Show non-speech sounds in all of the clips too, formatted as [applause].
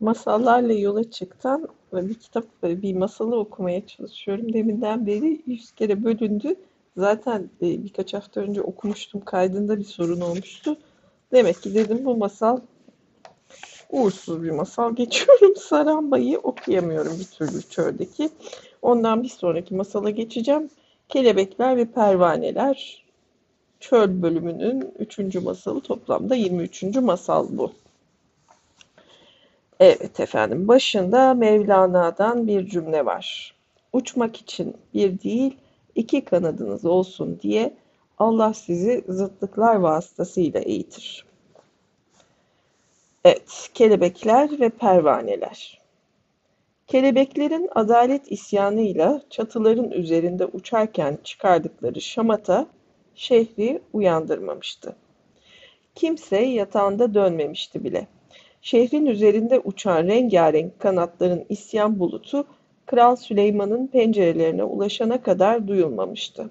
Masallarla yola çıktan bir kitap, bir masalı okumaya çalışıyorum. Deminden beri yüz kere bölündü. Zaten e, birkaç hafta önce okumuştum. Kaydında bir sorun olmuştu. Demek ki dedim bu masal uğursuz bir masal. [laughs] Geçiyorum Sarambayı okuyamıyorum bir türlü çöldeki. Ondan bir sonraki masala geçeceğim. Kelebekler ve Pervaneler Çöl bölümünün 3. masalı toplamda 23. masal bu. Evet efendim başında Mevlana'dan bir cümle var. Uçmak için bir değil iki kanadınız olsun diye Allah sizi zıtlıklar vasıtasıyla eğitir. Evet, kelebekler ve pervaneler. Kelebeklerin adalet isyanıyla çatıların üzerinde uçarken çıkardıkları şamata şehri uyandırmamıştı. Kimse yatağında dönmemişti bile. Şehrin üzerinde uçan rengarenk kanatların isyan bulutu Kral Süleyman'ın pencerelerine ulaşana kadar duyulmamıştı.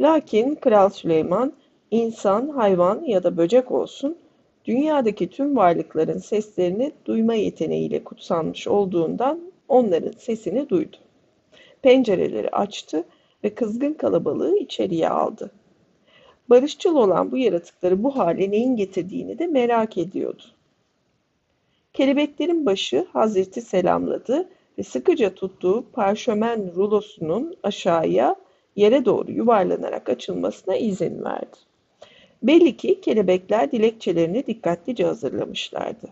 Lakin Kral Süleyman insan, hayvan ya da böcek olsun dünyadaki tüm varlıkların seslerini duyma yeteneğiyle kutsanmış olduğundan onların sesini duydu. Pencereleri açtı ve kızgın kalabalığı içeriye aldı. Barışçıl olan bu yaratıkları bu hale neyin getirdiğini de merak ediyordu. Kelebeklerin başı Hazreti selamladı ve sıkıca tuttuğu parşömen rulosunun aşağıya yere doğru yuvarlanarak açılmasına izin verdi. Belli ki kelebekler dilekçelerini dikkatlice hazırlamışlardı.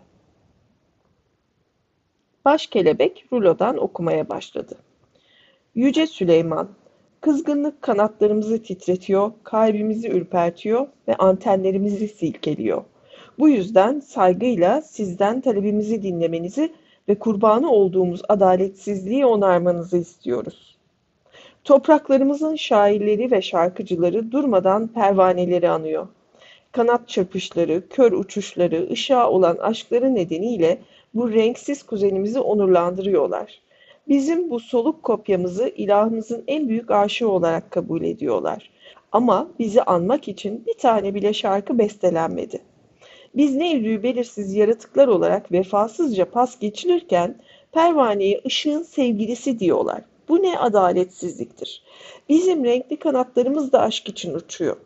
Baş kelebek rulodan okumaya başladı. Yüce Süleyman, kızgınlık kanatlarımızı titretiyor, kalbimizi ürpertiyor ve antenlerimizi silkeliyor. Bu yüzden saygıyla sizden talebimizi dinlemenizi ve kurbanı olduğumuz adaletsizliği onarmanızı istiyoruz. Topraklarımızın şairleri ve şarkıcıları durmadan pervaneleri anıyor. Kanat çırpışları, kör uçuşları, ışığa olan aşkları nedeniyle bu renksiz kuzenimizi onurlandırıyorlar. Bizim bu soluk kopyamızı ilahımızın en büyük aşığı olarak kabul ediyorlar. Ama bizi anmak için bir tane bile şarkı bestelenmedi.'' Biz ne nevlü belirsiz yaratıklar olarak vefasızca pas geçilirken pervaneye ışığın sevgilisi diyorlar. Bu ne adaletsizliktir. Bizim renkli kanatlarımız da aşk için uçuyor.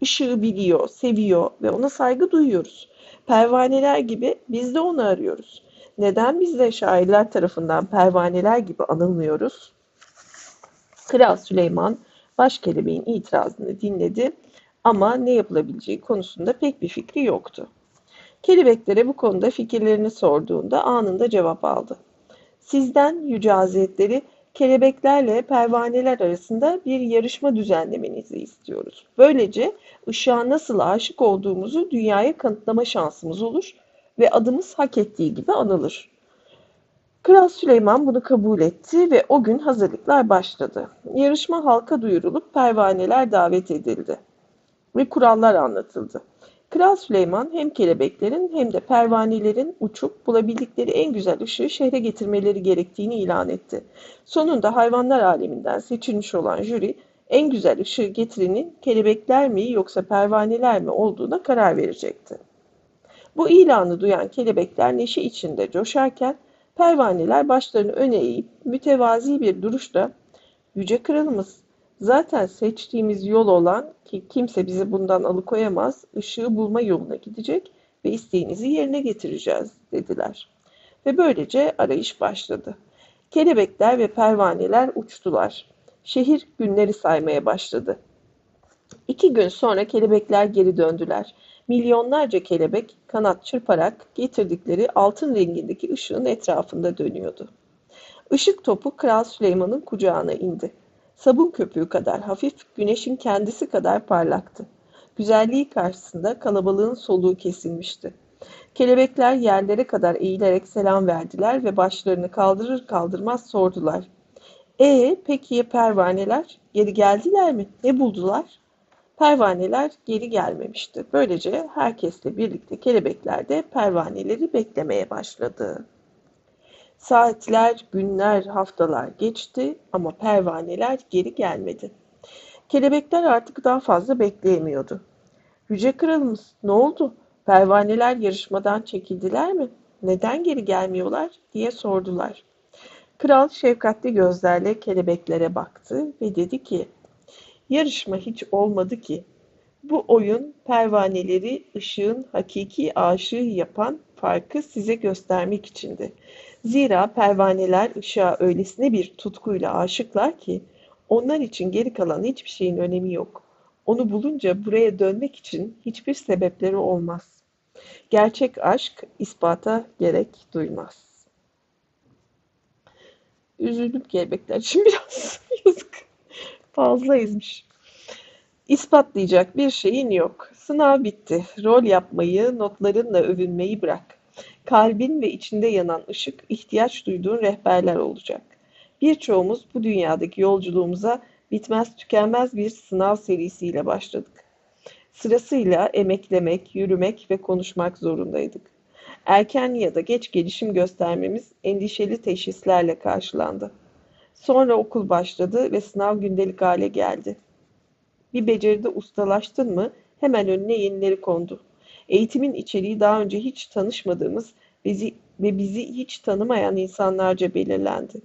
Işığı biliyor, seviyor ve ona saygı duyuyoruz. Pervaneler gibi biz de onu arıyoruz. Neden biz de şairler tarafından pervaneler gibi anılmıyoruz? Kral Süleyman baş kelebeğin itirazını dinledi ama ne yapılabileceği konusunda pek bir fikri yoktu. Kelebeklere bu konuda fikirlerini sorduğunda anında cevap aldı. Sizden Yüce Hazretleri kelebeklerle pervaneler arasında bir yarışma düzenlemenizi istiyoruz. Böylece ışığa nasıl aşık olduğumuzu dünyaya kanıtlama şansımız olur ve adımız hak ettiği gibi anılır. Kral Süleyman bunu kabul etti ve o gün hazırlıklar başladı. Yarışma halka duyurulup pervaneler davet edildi ve kurallar anlatıldı. Kral Süleyman hem kelebeklerin hem de pervanelerin uçup bulabildikleri en güzel ışığı şehre getirmeleri gerektiğini ilan etti. Sonunda hayvanlar aleminden seçilmiş olan jüri en güzel ışığı getirenin kelebekler mi yoksa pervaneler mi olduğuna karar verecekti. Bu ilanı duyan kelebekler neşe içinde coşarken pervaneler başlarını öne eğip mütevazi bir duruşla Yüce Kralımız Zaten seçtiğimiz yol olan ki kimse bizi bundan alıkoyamaz, ışığı bulma yoluna gidecek ve isteğinizi yerine getireceğiz dediler. Ve böylece arayış başladı. Kelebekler ve pervaneler uçtular. Şehir günleri saymaya başladı. İki gün sonra kelebekler geri döndüler. Milyonlarca kelebek kanat çırparak getirdikleri altın rengindeki ışığın etrafında dönüyordu. Işık topu Kral Süleyman'ın kucağına indi. Sabun köpüğü kadar hafif, güneşin kendisi kadar parlaktı. Güzelliği karşısında kalabalığın soluğu kesilmişti. Kelebekler yerlere kadar eğilerek selam verdiler ve başlarını kaldırır kaldırmaz sordular. Ee, peki ya pervaneler? Geri geldiler mi? Ne buldular? Pervaneler geri gelmemişti. Böylece herkesle birlikte kelebekler de pervaneleri beklemeye başladı. Saatler, günler, haftalar geçti ama pervaneler geri gelmedi. Kelebekler artık daha fazla bekleyemiyordu. Yüce kralımız ne oldu? Pervaneler yarışmadan çekildiler mi? Neden geri gelmiyorlar diye sordular. Kral şefkatli gözlerle kelebeklere baktı ve dedi ki, yarışma hiç olmadı ki. Bu oyun pervaneleri ışığın hakiki aşığı yapan farkı size göstermek içindi. Zira pervaneler ışığa öylesine bir tutkuyla aşıklar ki onlar için geri kalan hiçbir şeyin önemi yok. Onu bulunca buraya dönmek için hiçbir sebepleri olmaz. Gerçek aşk ispata gerek duymaz. Üzüldüm kelebekler için [laughs] biraz yazık. Fazla ezmiş. İspatlayacak bir şeyin yok. Sınav bitti. Rol yapmayı, notlarınla övünmeyi bırak. Kalbin ve içinde yanan ışık ihtiyaç duyduğun rehberler olacak. Birçoğumuz bu dünyadaki yolculuğumuza bitmez tükenmez bir sınav serisiyle başladık. Sırasıyla emeklemek, yürümek ve konuşmak zorundaydık. Erken ya da geç gelişim göstermemiz endişeli teşhislerle karşılandı. Sonra okul başladı ve sınav gündelik hale geldi. Bir beceride ustalaştın mı hemen önüne yenileri kondu. Eğitimin içeriği daha önce hiç tanışmadığımız bizi, ve bizi hiç tanımayan insanlarca belirlendi.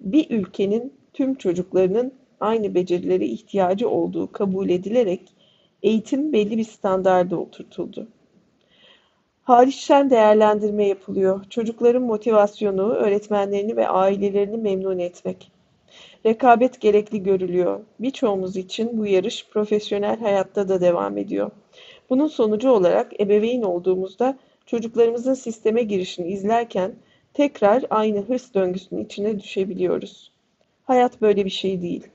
Bir ülkenin tüm çocuklarının aynı becerilere ihtiyacı olduğu kabul edilerek eğitim belli bir standarda oturtuldu. Hariçten değerlendirme yapılıyor. Çocukların motivasyonu, öğretmenlerini ve ailelerini memnun etmek. Rekabet gerekli görülüyor. Birçoğumuz için bu yarış profesyonel hayatta da devam ediyor. Bunun sonucu olarak ebeveyn olduğumuzda çocuklarımızın sisteme girişini izlerken tekrar aynı hırs döngüsünün içine düşebiliyoruz. Hayat böyle bir şey değil.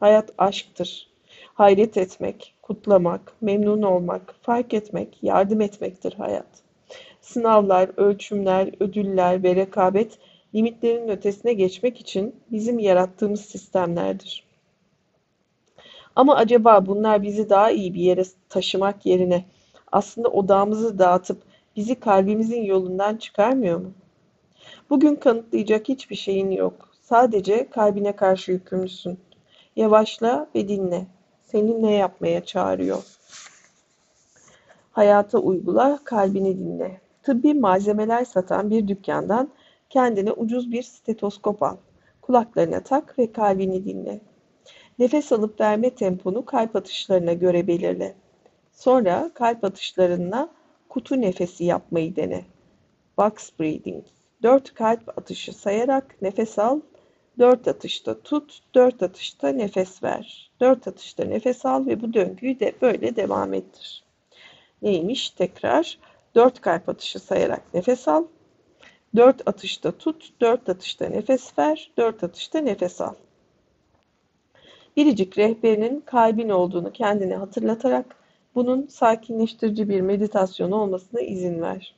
Hayat aşktır. Hayret etmek, kutlamak, memnun olmak, fark etmek, yardım etmektir hayat. Sınavlar, ölçümler, ödüller ve rekabet limitlerin ötesine geçmek için bizim yarattığımız sistemlerdir. Ama acaba bunlar bizi daha iyi bir yere taşımak yerine aslında odağımızı dağıtıp bizi kalbimizin yolundan çıkarmıyor mu? Bugün kanıtlayacak hiçbir şeyin yok. Sadece kalbine karşı yükümlüsün. Yavaşla ve dinle. Seni ne yapmaya çağırıyor? Hayata uygula, kalbini dinle. Tıbbi malzemeler satan bir dükkandan kendine ucuz bir stetoskop al. Kulaklarına tak ve kalbini dinle. Nefes alıp verme temponu kalp atışlarına göre belirle. Sonra kalp atışlarına kutu nefesi yapmayı dene. Box breathing. Dört kalp atışı sayarak nefes al. Dört atışta tut, dört atışta nefes ver. Dört atışta nefes al ve bu döngüyü de böyle devam ettir. Neymiş? Tekrar dört kalp atışı sayarak nefes al. Dört atışta tut, dört atışta nefes ver, dört atışta nefes al. Biricik rehberinin kalbin olduğunu kendine hatırlatarak bunun sakinleştirici bir meditasyon olmasına izin ver.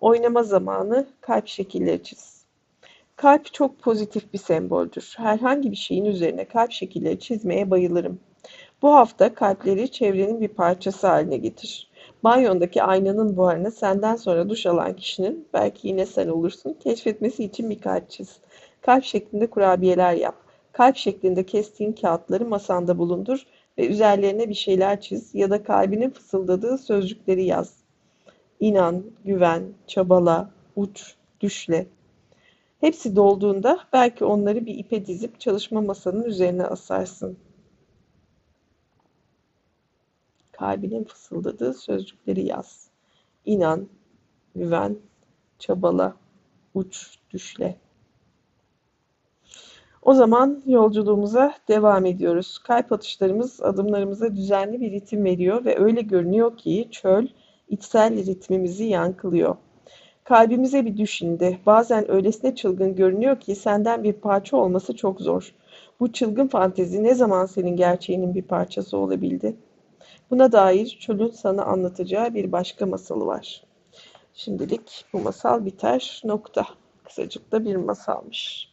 Oynama zamanı kalp şekilleri çiz. Kalp çok pozitif bir semboldür. Herhangi bir şeyin üzerine kalp şekilleri çizmeye bayılırım. Bu hafta kalpleri çevrenin bir parçası haline getir. Banyondaki aynanın buharını senden sonra duş alan kişinin, belki yine sen olursun, keşfetmesi için bir kalp çiz. Kalp şeklinde kurabiyeler yap. Kalp şeklinde kestiğin kağıtları masanda bulundur ve üzerlerine bir şeyler çiz ya da kalbinin fısıldadığı sözcükleri yaz. İnan, güven, çabala, uç, düşle. Hepsi dolduğunda belki onları bir ipe dizip çalışma masanın üzerine asarsın. Kalbinin fısıldadığı sözcükleri yaz. İnan, güven, çabala, uç, düşle. O zaman yolculuğumuza devam ediyoruz. Kalp atışlarımız adımlarımıza düzenli bir ritim veriyor ve öyle görünüyor ki çöl içsel ritmimizi yankılıyor. Kalbimize bir düşünde. Bazen öylesine çılgın görünüyor ki senden bir parça olması çok zor. Bu çılgın fantezi ne zaman senin gerçeğinin bir parçası olabildi? Buna dair çölün sana anlatacağı bir başka masalı var. Şimdilik bu masal biter. Nokta. Kısacık da bir masalmış.